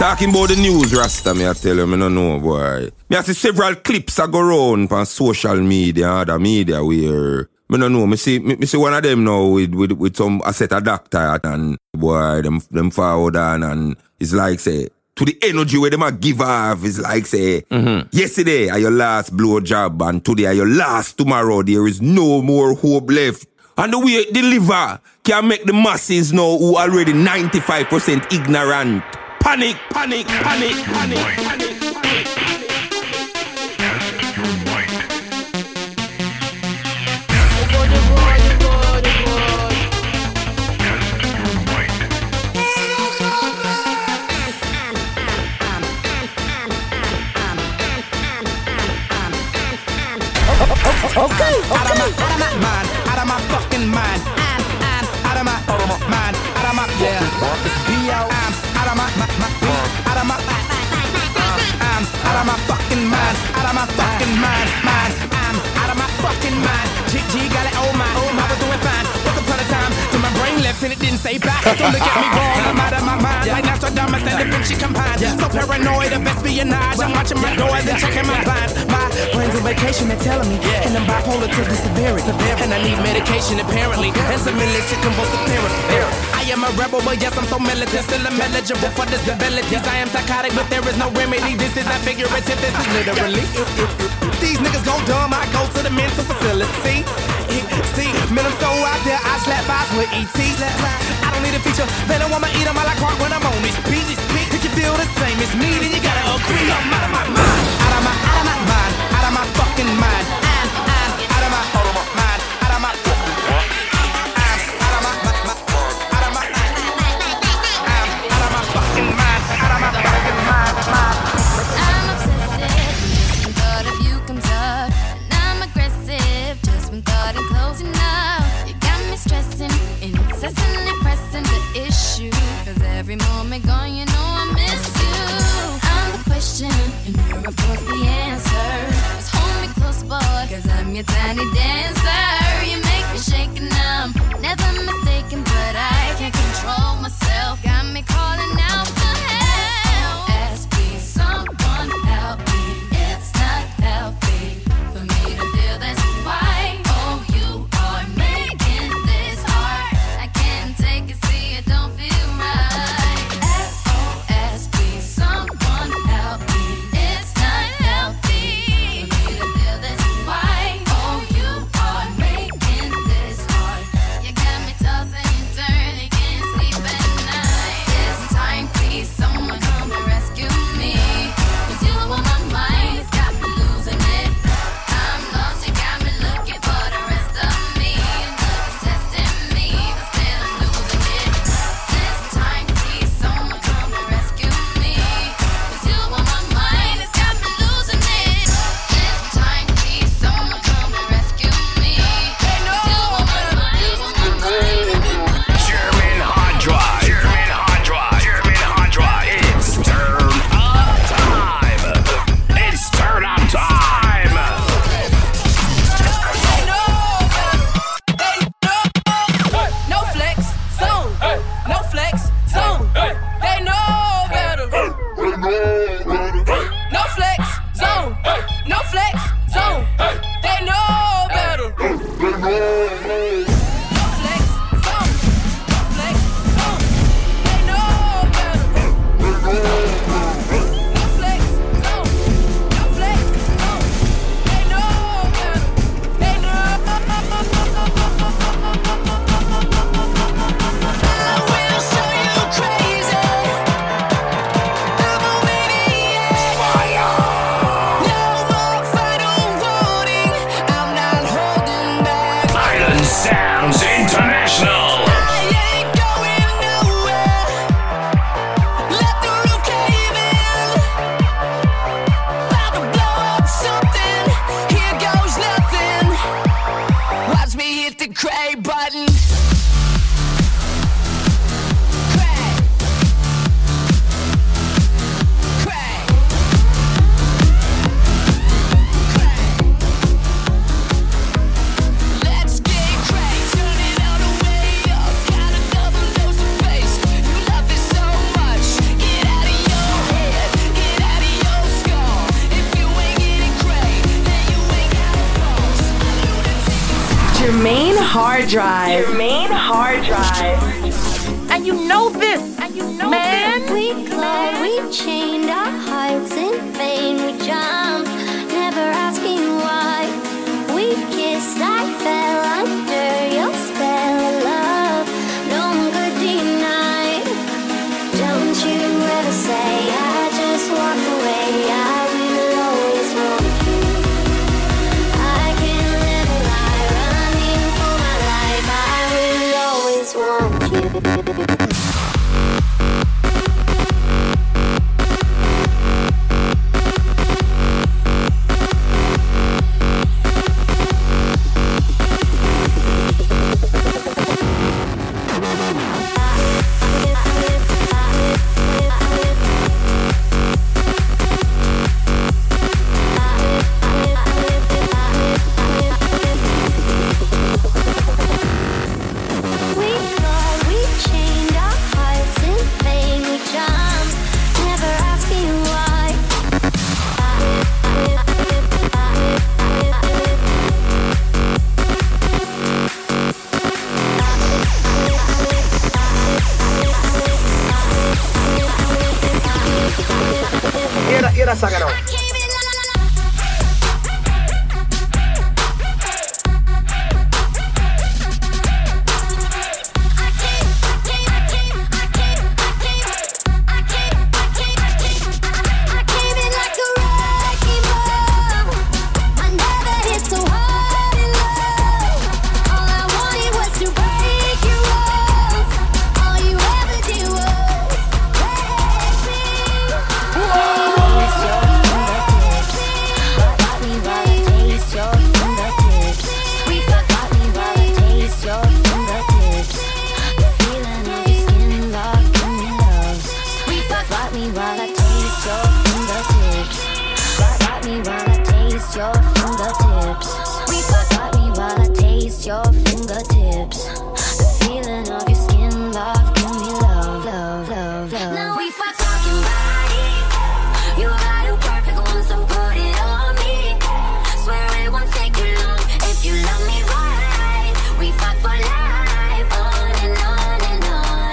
Talking about the news, Rasta, me I tell you, me no know, boy. Me I see several clips I go round on social media and other media where me no know. Me see, me, me see one of them now with, with, with some, I set a doctor and boy, them, them forward on and it's like say, to the energy where them a give off is like say, mm-hmm. yesterday are your last blow job and today are your last tomorrow. There is no more hope left. And the way it deliver can make the masses know who already 95% ignorant Panic, panic, panic, panic, panic. Okay, out of my fucking mind, out of my fucking mind, mind. I'm out of my fucking mind. G, G got and it didn't say back. Don't look at me wrong, I'm out of my mind. Like Nostradamus and Da Vinci combined. So paranoid of espionage, I'm watching my doors and checking my blinds. My brain's on vacation, they're telling me, and I'm bipolar to the severity. And I need medication apparently, and some electroconvulsive therapy. I am a rebel, but yes, I'm so militant. Still I'm eligible for disabilities. I am psychotic, but there is no remedy. This is not figurative, this is literally. These niggas go dumb, I go to the mental facility. See, man, I'm so out there, I slap vibes with ET. I don't need a feature, they don't want me eat them while I clock when I'm on this beat. If you feel the same as me, then you gotta agree. I'm out of my mind, out of my, out of my mind, out of my fucking mind. I'm, I'm cause I'm your and you know this, and you know man. this. We glad we chained our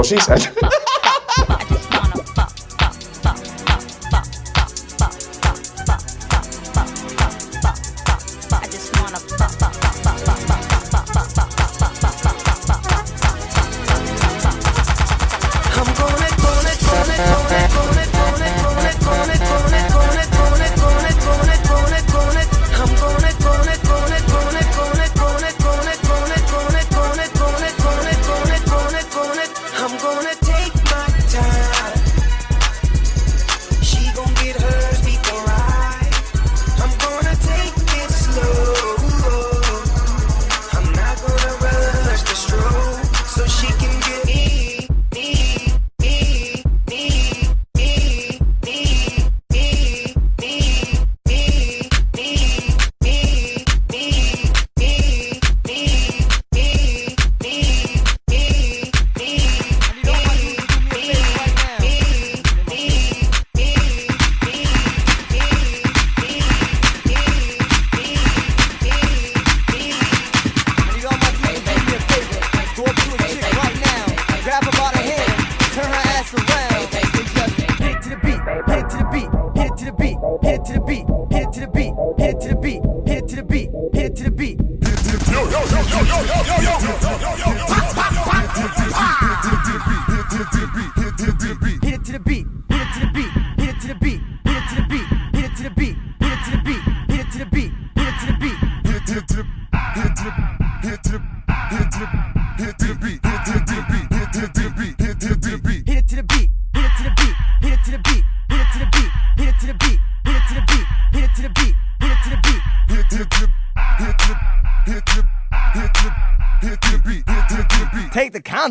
what she said.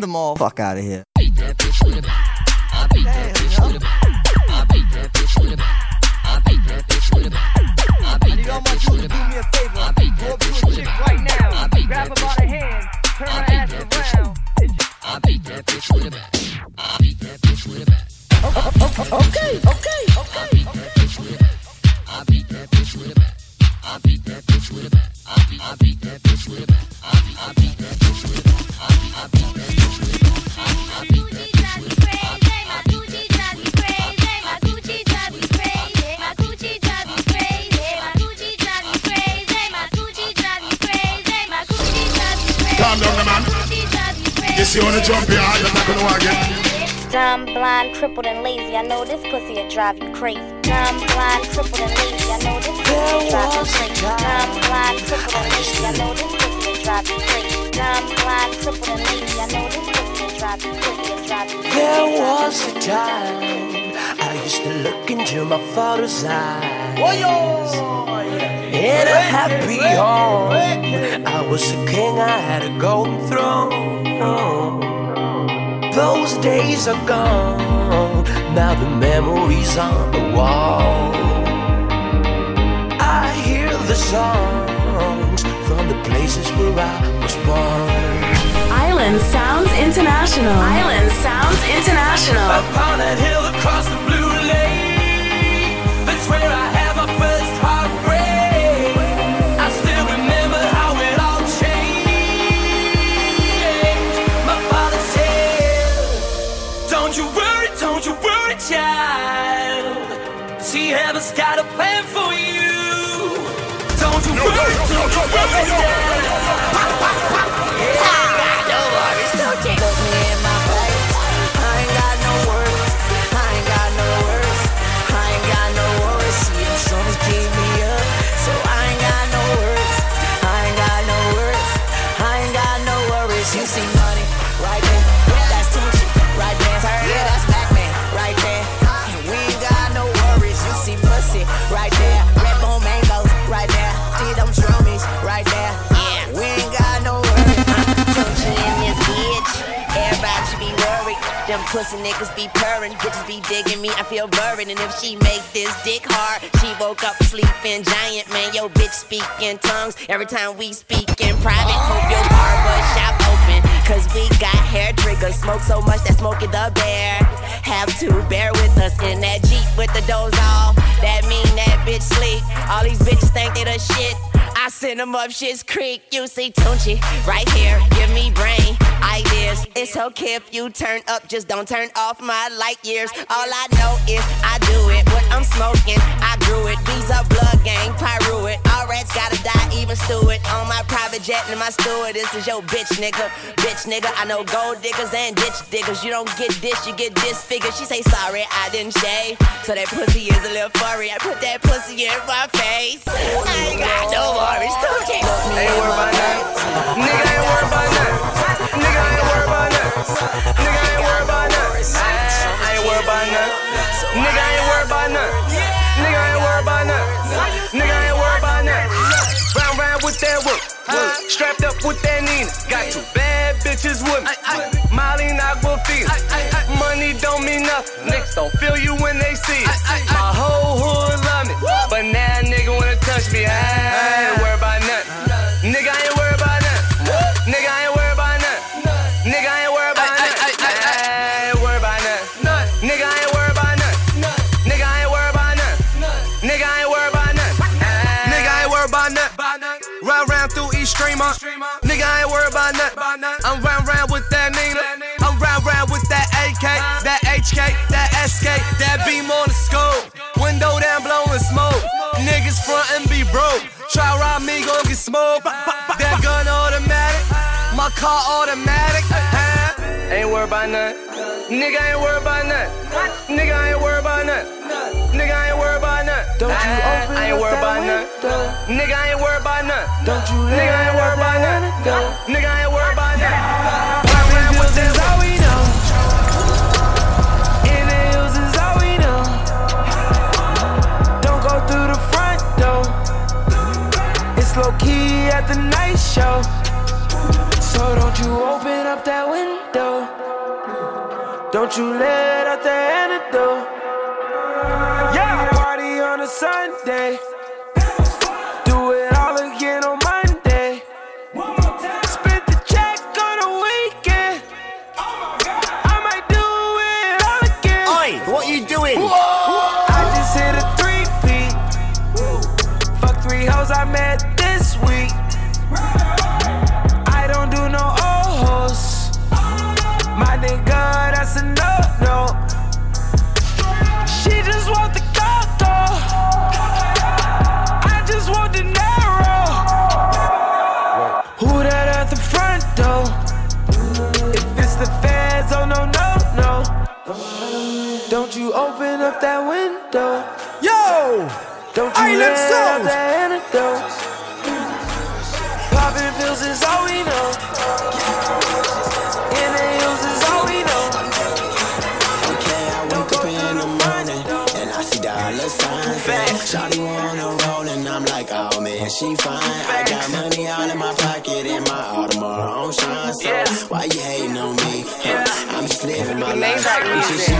the condom off. Fuck out of here. Dumb, blind, crippled, and lazy. I know this pussy will drive you crazy. Dumb, blind, crippled, and lazy. I know this pussy will drive you crazy. Dumb, blind, crippled, and lazy. I know this pussy will drive you crazy. Dumb, blind, crippled, and lazy. I know this pussy will drive you crazy. Will drive you crazy. There was a time I used to look into my father's eyes. In a happy home, I was a king, I had a golden throne. Those days are gone, now the memories on the wall. I hear the songs from the places where I was born. Island Sounds International. Island Sounds International. Upon that hill across the blue lake, that's where I Pop pussy niggas be purring. Bitches be digging me. I feel buried. And if she make this dick hard, she woke up sleeping giant. Man, yo bitch speak in tongues. Every time we speak in private, hope your barber shop open. Cause we got hair triggers. Smoke so much that smoke the bear. Have to bear with us in that Jeep with the doors off. That mean that bitch sleep. All these bitches think they the shit. I send them up shit's creek. You see Tunechi right here. Give me brain ideas. It's okay if you turn up, just don't turn off my light years. All I know is I do it. What I'm smoking, I grew it. Visa blood gang, pyro it. All rats gotta die, even Stewart. On my private jet and my steward. This is your bitch nigga. Bitch nigga, I know gold diggers and ditch diggers. You don't get this, you get disfigured. She say sorry, I didn't shave. So that pussy is a little furry. I put that pussy in my face. I ain't got no worries. Ain't worried about nothing. Nigga ain't worried about nothing. Nigga ain't worried about nothing. Nigga ain't nothing. I ain't worried about nothing. Nigga ain't. Nigga ain't. Nigga ain't worried about nothing. Round round with that. Strapped up with that Nina. Got two bad bitches with me. Molly Aquafina. Money don't mean nothing. Niggas don't feel you when they see it. Round round through East Streamer. Nigga I ain't worried about nothing. I'm round round with that Nina. I'm round round with that AK, that HK, that SK, that beam on the scope. Window down blowing smoke. Niggas front and be broke. Try rob me, gon' get smoked. That gun automatic. My car automatic. Uh-huh. Nigga ain't worried about nothing. Nigga ain't worried about nothing. Nigga ain't worried about nothing. Don't you ah, open I ain't worried about nothing. Nigga ain't worried about nothing. Don't you Nigga ain't worried about nothing. Nigga ain't worried about nothing. Popping pills is all we know. Inhales is all we know. Don't go through the front door. It's low key at the night show. So don't you open up that window. Don't you let out the antidote. Yeah, party on a Sunday. Don't you open up that window. Yo! Don't you Island let out the antidote. Popping pills is all we know. Inhales is all we know. Okay, I wake up in the morning and I see dollar signs. Shawty wanna roll and I'm like, oh man, she fine. I got money all in my life.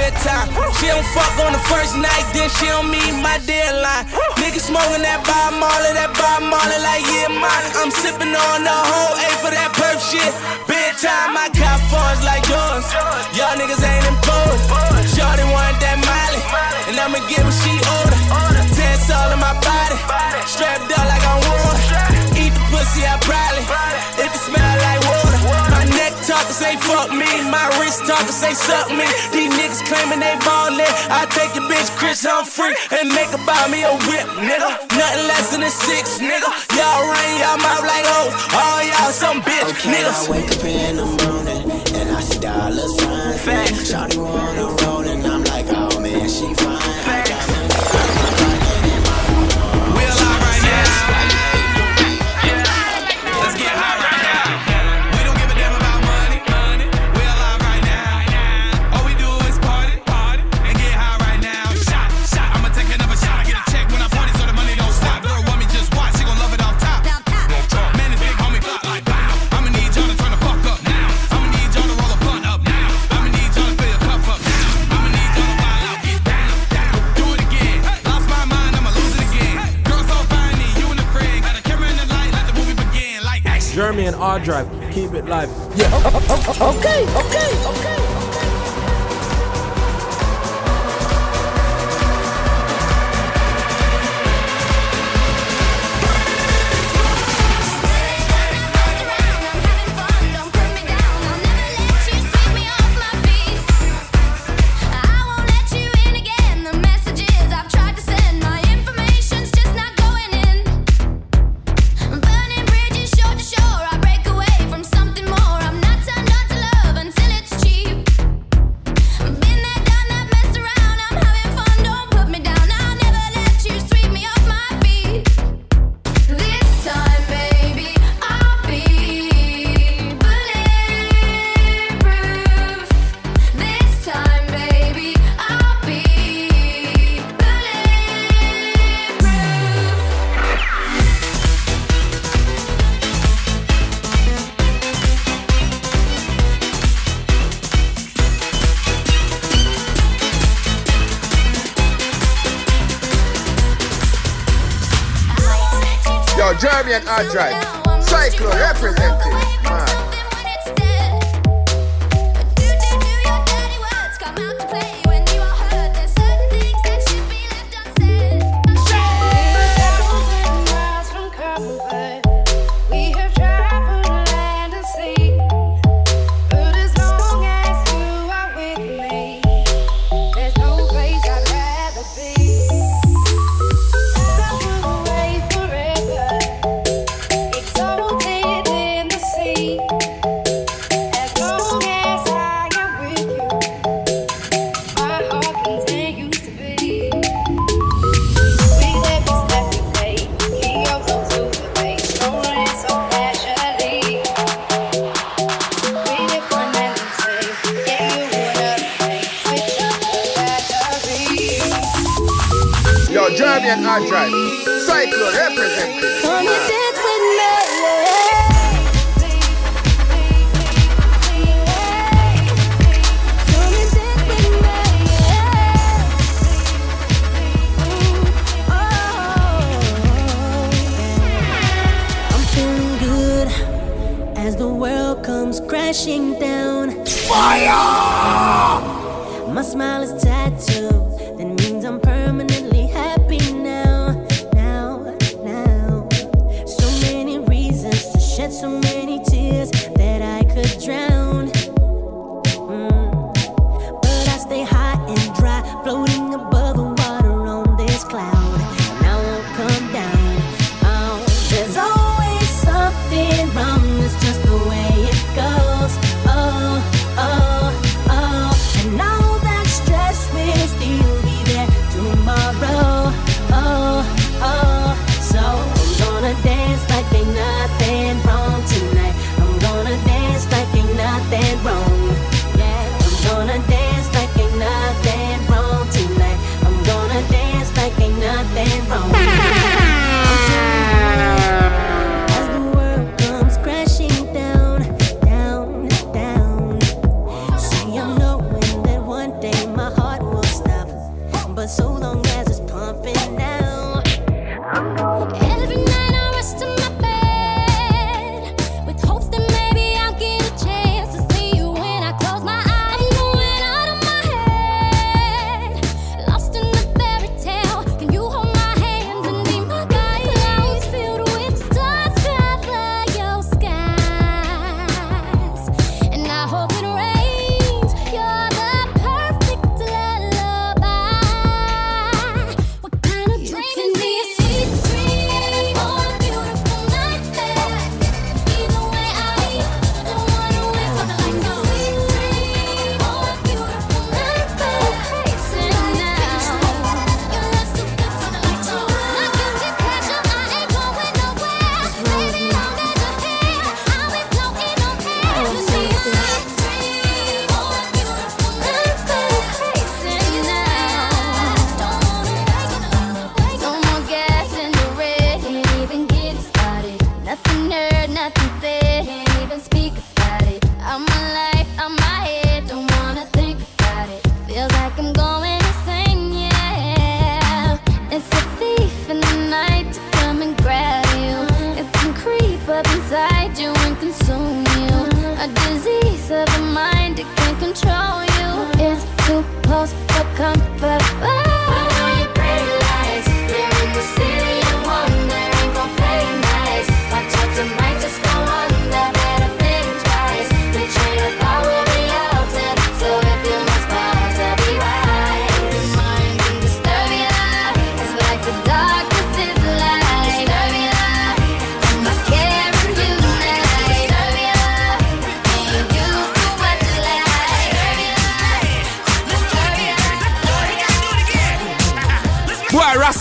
Hoes in my spare time. She don't fuck on the first night, then she don't meet my deadline. Nigga smoking that Bob Marley, that Bob Marley like yeah, mine. I'm sipping on the whole A for that perp shit. Bedtime, I got phones like yours. Y'all niggas ain't imposed. Shorty want that Miley, and I'ma give her she order. Tense all in my body, strapped up like I'm war. Eat the pussy, I probably. If it smell like say fuck me, my wrist talking say suck me. These niggas claiming they ballin'. I take your bitch Chris Humphrey and make her buy me a whip, nigga. Nothing less than a six, nigga. Y'all run y'all mouth like hoes. All y'all some bitch Okay, niggas. I wake up in the morning and I see dollar signs. Shawty wanna roll Harddrive, keep it live. Yeah. Okay, okay, okay. And Harddrive. Cyclone representing. crashing down. Fire! My smile is tattooed.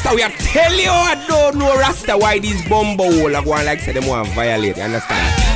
Rasta, we are tell you I don't know Rasta why these bumbo hole are going like say them want violate, you understand?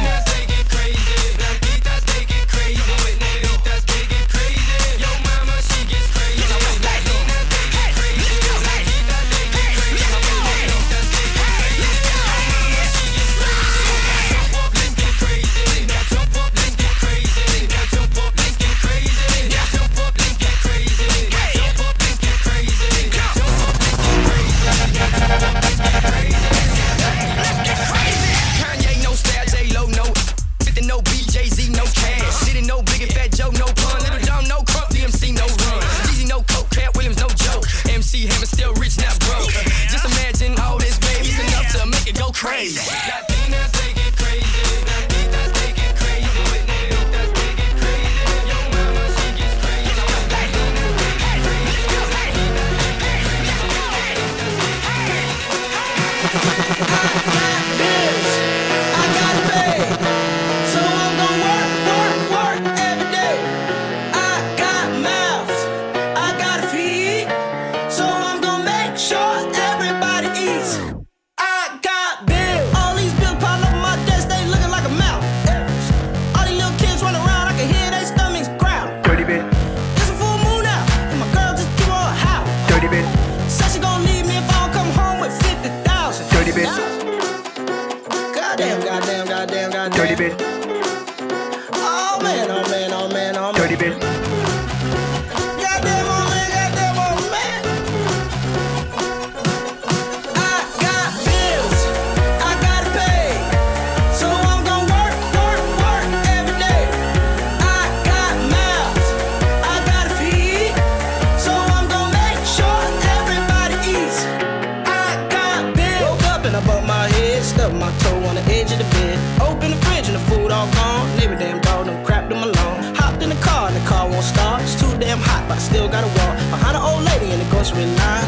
Lady in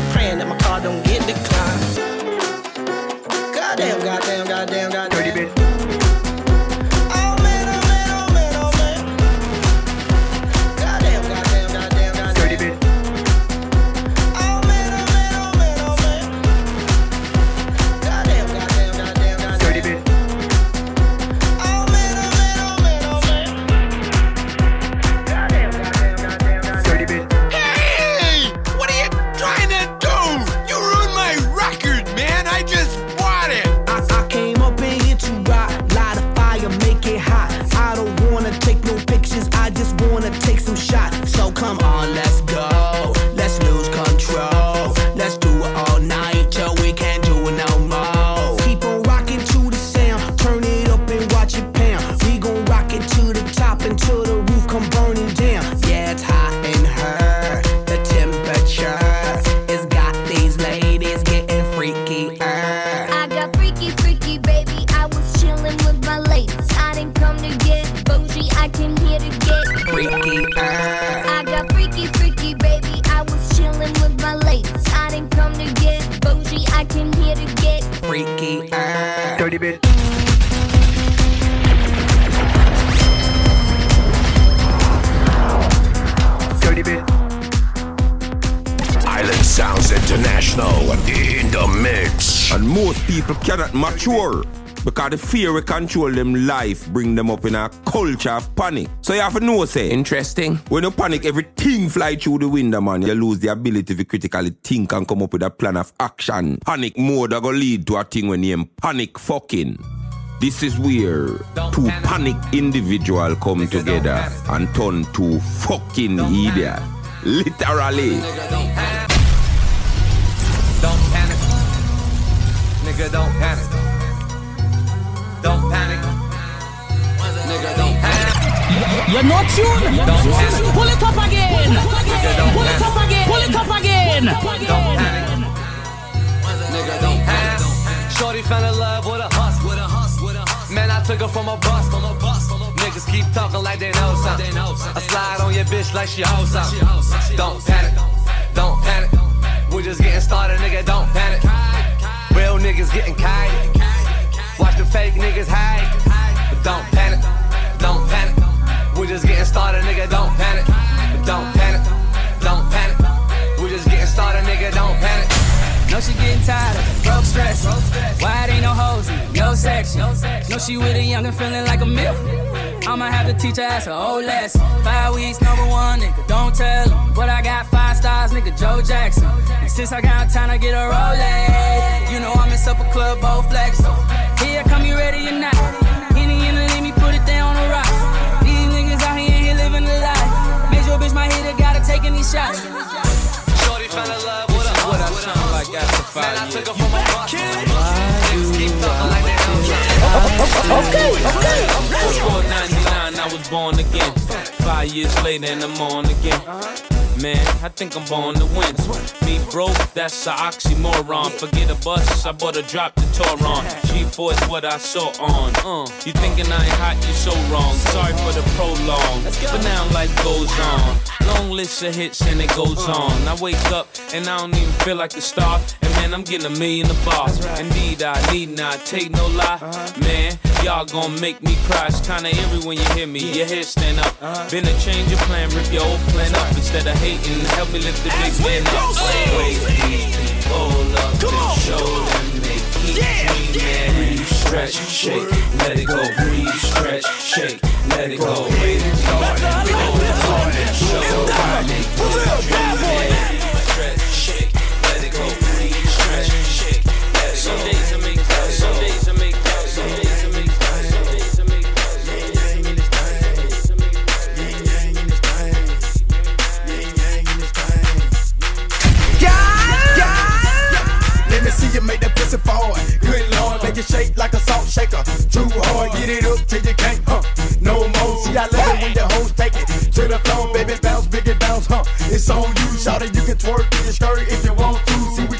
because the fear we control them life bring them up in a culture of panic. So you have to know, say. Interesting. When you panic, everything fly through the window, man. You lose the ability to critically think and come up with a plan of action. Panic mode that go lead to a thing when name panic fucking. This is where two panic individual come together and turn to fucking idiot. Literally. Don't panic. Nigga, don't panic. Don't panic. Nigga, don't panic. You're not tuned. Don't panic. Pull it up again. Nigga, don't Pull it panic. up again. Pull it up again. Don't panic. Nigga, don't panic. Shorty fell in love with a hustle. With a hustle. With a hustle. Man, I took her from a bus. From a bus. Niggas keep talking like they know something. I slide on your bitch like she hoes something. Don't panic. Don't panic. We're just getting started, nigga. Don't panic. Real niggas getting kited. Fake niggas hide. But don't panic. Don't panic. We're just getting started, nigga. Don't panic. But don't panic. Don't Know she getting tired of broke stress. Why it ain't no hoes no section. Know she with a young and feeling like a milf. I'ma have to teach her ass a whole lesson. Five weeks, number one, nigga, don't tell 'em. But I got five stars, nigga, Joe Jackson. And since I got time to get a Rolex, you know I'm in supper club, both flex. Here, come you ready or not? Henny in the let me put it down on the rocks. These niggas out here, here living the life. Major bitch, my hitter, gotta take any shots. Shorty in love Man, I took her from a bus. Niggas keep talking like they know something. Okay, okay. Before 99, I was born again. Five years later, and I'm on again. Man, I think I'm born to win. Me broke, that's a oxymoron. Forget a bus, I bought a drop to Toron. G4 is what I saw on. Uh, you thinking I ain't hot, you so wrong. Sorry for the prolong, but now life goes on. Long list of hits and it goes on. I wake up and I don't even feel like a star. Man, I'm getting a million a bar. Indeed, I need not take no lie. Man, y'all gon' make me cry. It's kinda eerie when you hear me. Your head stand up. Been a change of plan, rip your old plan up instead of hating. Help me lift the big man up. Wake these people up and show them they keep dreaming. Breathe, stretch, shake, let it go. Breathe, stretch, shake, let it go. Wait, go, show them they keep dreaming. Good lord, make it shake like a salt shaker. Too hard, get it up till you can't, huh? No more. See, I love it when the hoes take it to the floor, baby. Bounce, big it bounce, huh? It's on you, shout it. You can twerk in your skirt if you want to. See,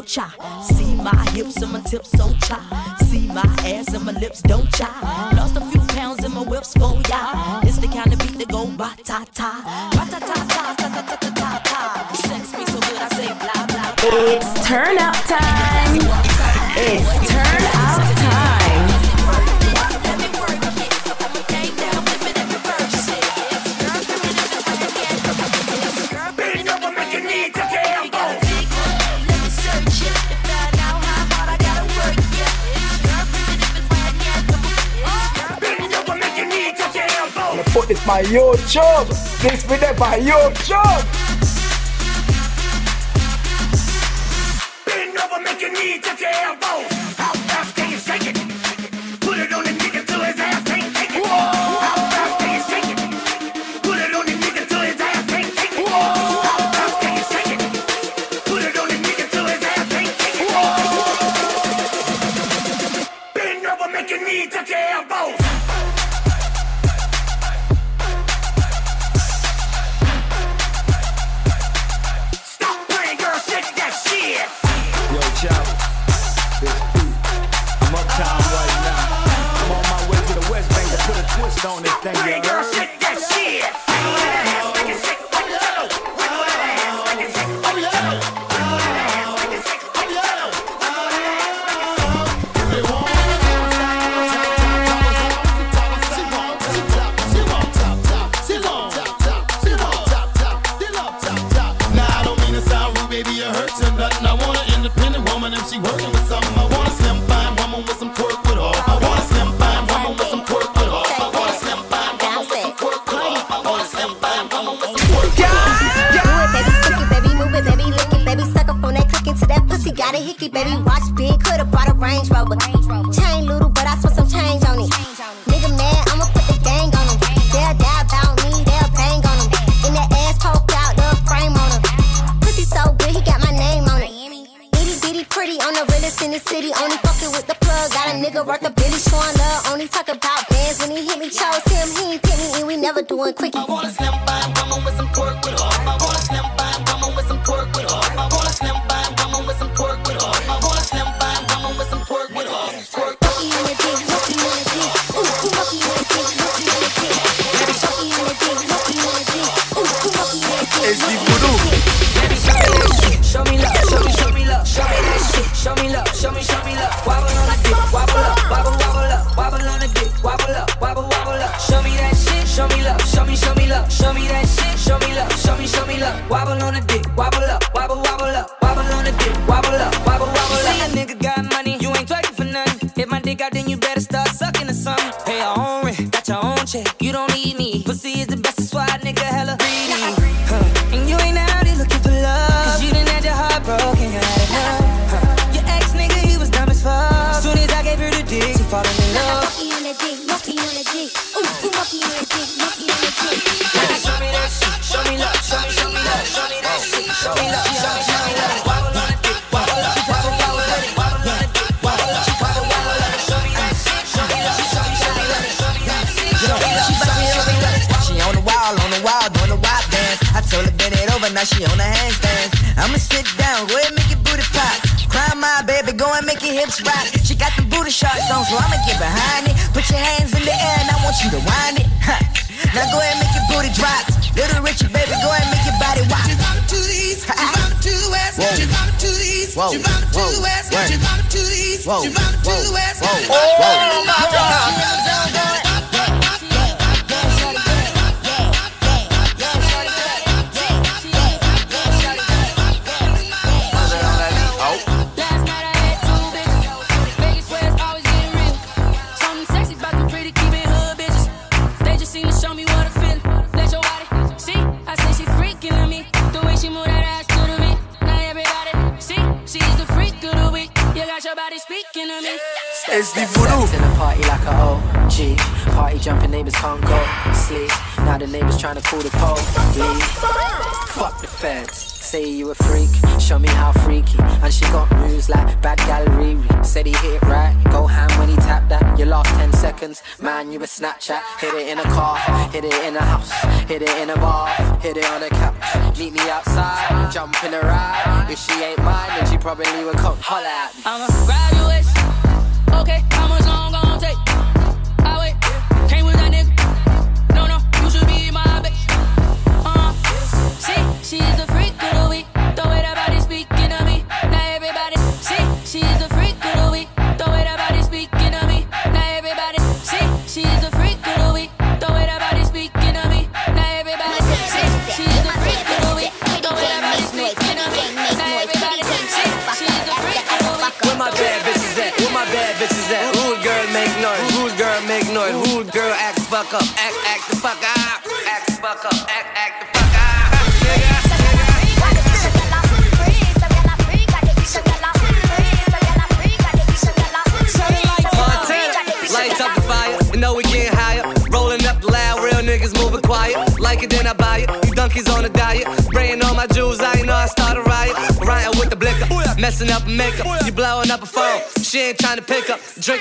爆炸。my YouTube. This video my YouTube. Bend over, make your knees touch your. now she on the handstands. I'ma sit down, go ahead, make your booty pop. Climb my baby, go and make your hips rock. She got the booty shots on, so I'ma get behind it. Put your hands in the air and I want you to wind it. Huh. Now go ahead, make your booty drop. Little Richie, baby, go ahead, make your body rock. She bump to the east, she bump to the west, she bump to the east, she bump to the west, she bump to the east, she bump to the west. Oh my God! It's the voodoo. in a party like a OG. Party jumping neighbors can't go sleep. Now the neighbors trying to call the police. Fuck the feds. Say you a freak, show me how freaky. And she got moves like bad gallery. Said he hit it right, go ham when he tapped that. Your last 10 seconds, man, you a Snapchat. Hit it in a car, hit it in a house, hit it in a bar, hit it on a couch. Meet me outside, jump in a ride. If she ain't mine, then she probably would come holler at me. I'm a graduation. Okay, how much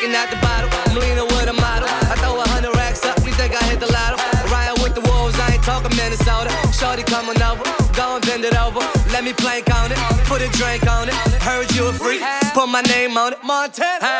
Drinking out the bottle. I'm leaning with a model. I throw a hundred racks up. You think I hit the lotto? Ryan with the wolves, I ain't talking Minnesota. Shorty coming over, go and bend it over. Let me plank on it, put a drink on it. Heard you a freak, put my name on it. Montana.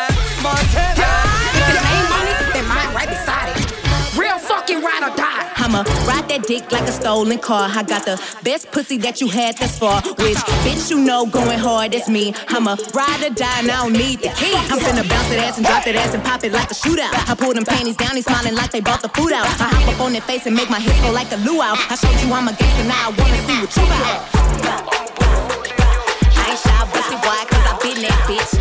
Die. I'ma ride that dick like a stolen car. I got the best pussy that you had thus far. Which bitch you know going hard as me. I'ma ride or die and I don't need the key. I'm finna bounce that ass and drop that ass and pop it like a shootout. I pull them panties down, he's smiling like they bought the food out. I hop up on their face and make my hips go like a luau. I showed you I'm a gangster, now I wanna see what you got. I ain't shy, pussy boy, cause I been that bitch.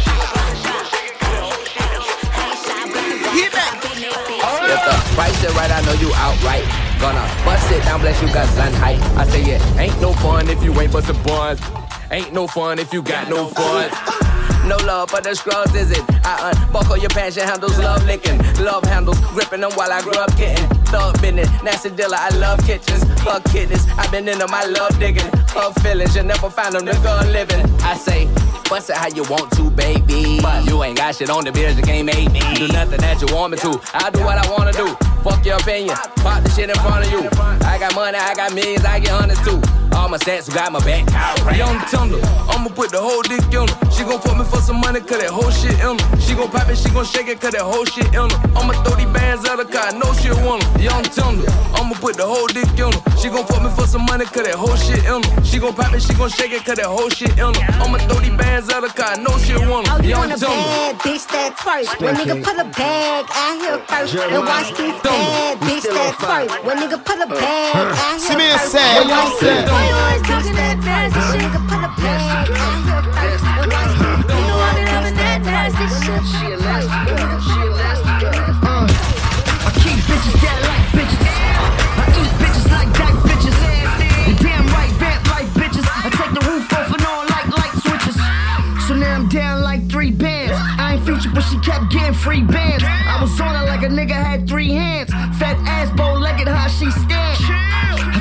Get back. If the price is right, I know you outright. Gonna bust it down, bless you got sun height. I say it ain't no fun if you ain't bustin' buns. Ain't no fun if you got no fun. No love for the scrubs, is it? I unbuckle your passion handles, love licking. Love handles, gripping them while I grew up getting. Thug business, nasty dealer, I love kitchens. Fuck kidneys, I've been into my love digging. Her feelings, you never find them, nigga living. I say, bust it how you want to, baby. But you ain't got shit on the bills, you can't make me. Do nothing that you want me to. I do what I wanna do. Fuck your opinion, pop the shit in front of you. I got money, I got millions, I get hundreds too. All my stats got my back. Young Thunder, I'ma put the whole dick in her. She gon' fuck me for some money, cause that whole shit in her. She gon' pop it, she gon' shake it, cause that whole shit in her. I'ma throw these bands at her, cause I know she want her. Young Thunder, I'ma put the whole dick in her. She gon' fuck me for some money, cause that whole shit in her. She gon' pop it, she gon' shake it, cause that whole shit in her. I'ma throw these bands at her, cause I know she want her. Oh, you Young want a bad bitch that's first. When nigga put a bag out here first. And watch this bad bitch that's first. When nigga put a bag out here and first. Sam, And watch I keep bitches that like bitches. I eat bitches like that bitches. Damn right, vamp like bitches. I take the roof off and on like light switches. So now I'm down like three bands. I ain't featured, but she kept getting free bands. I was on her like a nigga had three hands. Fat ass, bow legged, how she stand.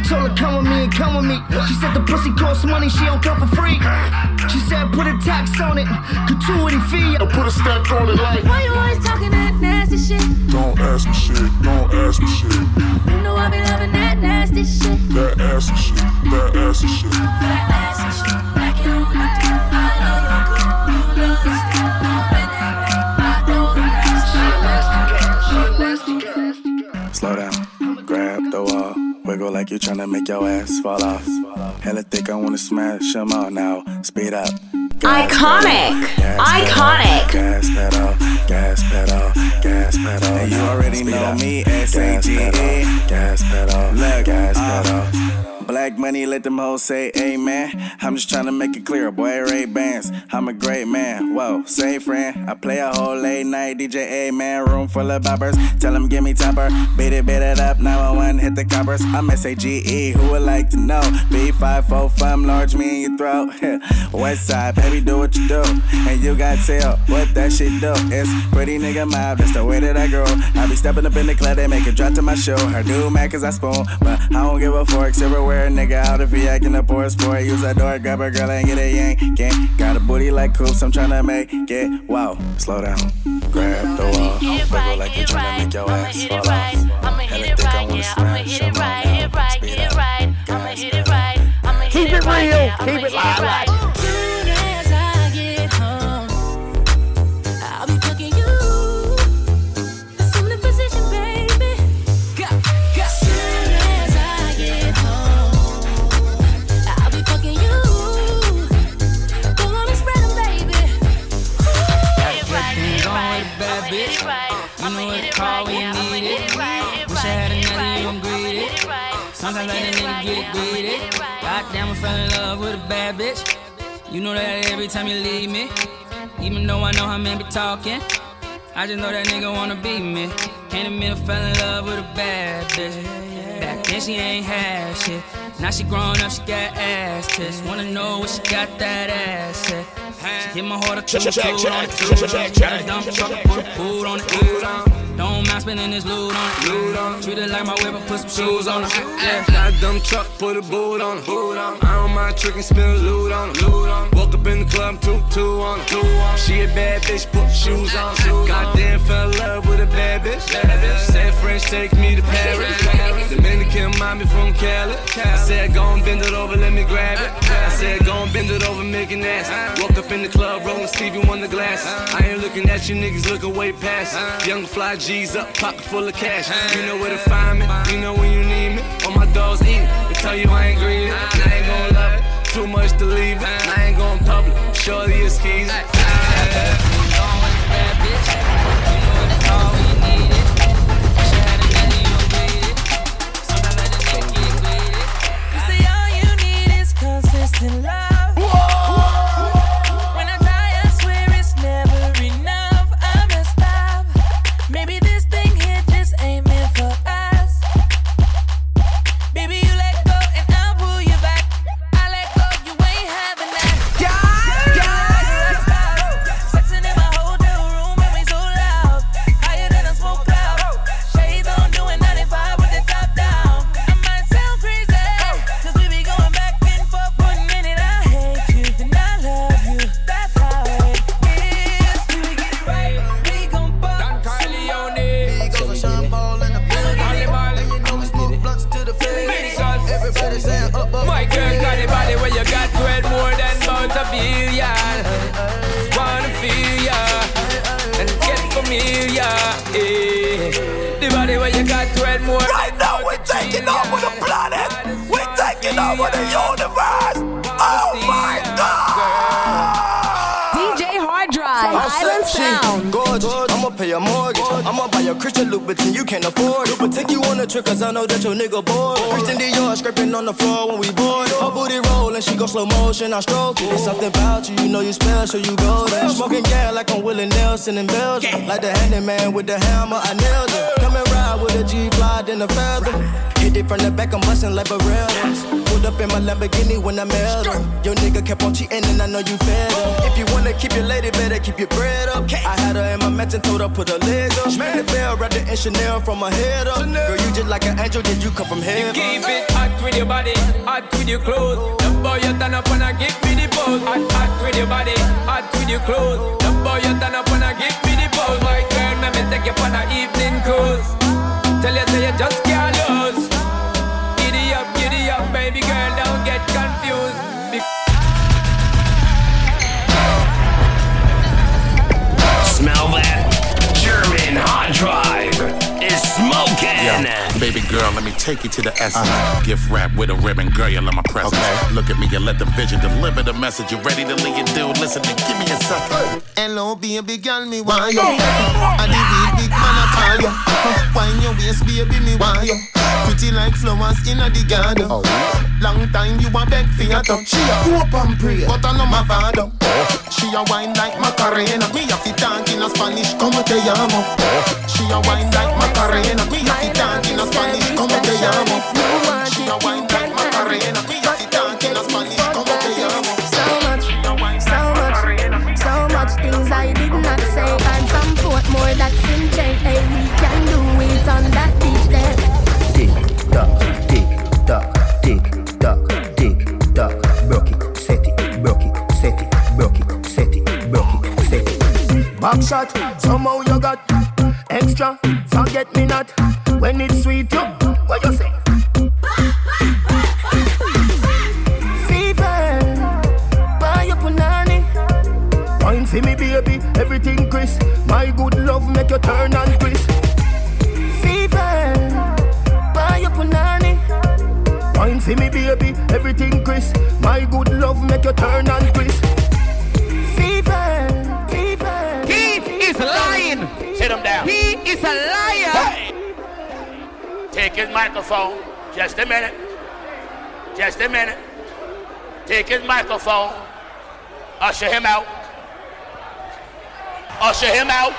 I told her come with me and come with me. She said the pussy costs money, she don't come for free. She said put a tax on it, gratuity fee. I put a stack on it like. Why you always talking that nasty shit? Don't ask me shit, don't ask me shit. You know I be loving that nasty shit. That ass and shit, that ass shit. That ass shit. Like it on my dick. I know you're good. You love like you're tryna make your ass fall off. Hella thick, I wanna smash 'em all now. Speed up. Iconic. Iconic. Gas pedal, gas pedal, gas pedal. And you already know me, S A G E. Gas pedal, gas pedal. Uh, Black money, let them hoes say amen. I'm just trying to make it clear, boy, Ray Bans. I'm a great man. Whoa, say friend. I play a whole late night DJ, amen. Room full of boppers. Tell them give me topper. Beat it, beat it up. 911, hit the coppers. I'm S-A-G-E, who would like to know? B545, large me in your throat. West side, baby, do what you do. And you got tell what that shit do. It's pretty nigga mob, that's the way that I grow. I be stepping up in the club, they make it drop to my show. Her do mad cause I spoon, but I don't give a fork. Silverware, nigga, out if he acting a poor sport. Use that door, grab a girl and get a yank. Gang. Got a booty like coops, I'm tryna make it. Wow, slow down. Grab the wall. Wiggle like you're tryna make your ass fall off. I'ma hit it right, yeah. I'ma hit it right, hit it right, hit it right. I'ma hit it right. I'ma hit Keep it it right, real. yeah. I'ma Keep it live. Goddamn, I fell in love with a bad bitch. You know that every time you leave me. Even though I know how men be talking. I just know that nigga wanna be me. Can't admit I fell in love with a bad bitch. Back then she ain't had shit. Now she grown up, she got ass tits. Wanna know what she got that ass at. She hit my heart a two Check, check, two on check, the two check, check, check. Dump truck, put a boot on it. Boot on. Don't mind spending this loot on it. Loot on. Treat it like my whip, I put some shoes on it. Yeah. Got a dumb truck, put a boot on it. I don't mind tricking, spin loot on it. Woke up in the club, two, two on it. She a bad bitch, put shoes on it. Goddamn, fell in love with a bad bitch. Said French, take me to Paris. Dominican, mommy from Cali. I said, go and bend it over, let me grab it. I said, go and bend it over, make it nasty. Woke up in the club, rolling Stevie on the glass. I ain't looking at you niggas, looking way past. Young fly G's up, pocket full of cash. You know where to find me, you know when you need me. All my dogs eat, they tell you I ain't greedy. I ain't gon' love it, too much to leave it. I ain't gon' public, surely it's keys. You your Christian Louboutin, you can't afford it. But take you on a trip, cause I know that your nigga bored. Christian Dior scraping on the floor when we board. Her booty rolling, she go slow motion, I stroke it. There's something about you, you know you special, you go golden. Smoking gas like I'm Willie Nelson in Belgium. Like the handyman with the hammer, I nailed it. Come and ride with a G fly, then a feather. It from the back, I'm bustin' like Berettas. Pulled up in my Lamborghini when I met her. Your nigga kept on cheating and I know you fed. If you wanna keep your lady, better keep your bread up. I had her in my mansion, told her put her leg up. Ring the bell, wrapped it H&M in Chanel from her head up. Girl, you just like an angel, did you come from You heaven? keep it hot with your body, hot with your clothes. The boy you turn up and I give me the pose. Hot, hot with your body, hot with your clothes. The boy you turn up and I give me the pose. My girl, let me take you on an evening cruise. Tell you say you just can't lose. Baby girl, don't get confused. Smell that? Jermaine Harddrive is smoking. Baby girl, let me take you to the essence. Uh-huh. Gift wrap with a ribbon, girl, you're in my presence. Look at me and let the vision deliver the message. You ready to lead your dude? Listen and give me a second. Hello, baby girl, me want you. And the real big man a call you. Wine your waist, baby, me want you. Pretty like flowers in a the garden. Oh. Long time you a beg for your touch. She a hope and pray, but I know my father. Oh. She a wine like Macarena. Me a fit talk in a Spanish, como te llamo. Oh. She a wine like Macarena. Me a fit in a Spanish, Just a minute. Take his microphone. Usher him out. Usher him out.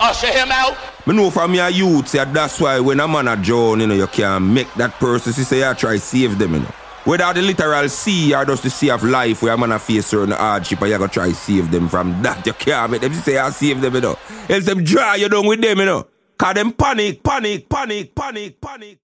Usher him out. Me know from your youth, yeah, that's why when a man a drown, you know, you can make that person see say, I try save them, you know. Whether the literal sea or just the sea of life where a man a face certain hardship and you go try save them from that, you can't make them say, I save them, you know. Else them dry you down with them, you know. Cause them panic, panic, panic, panic, panic.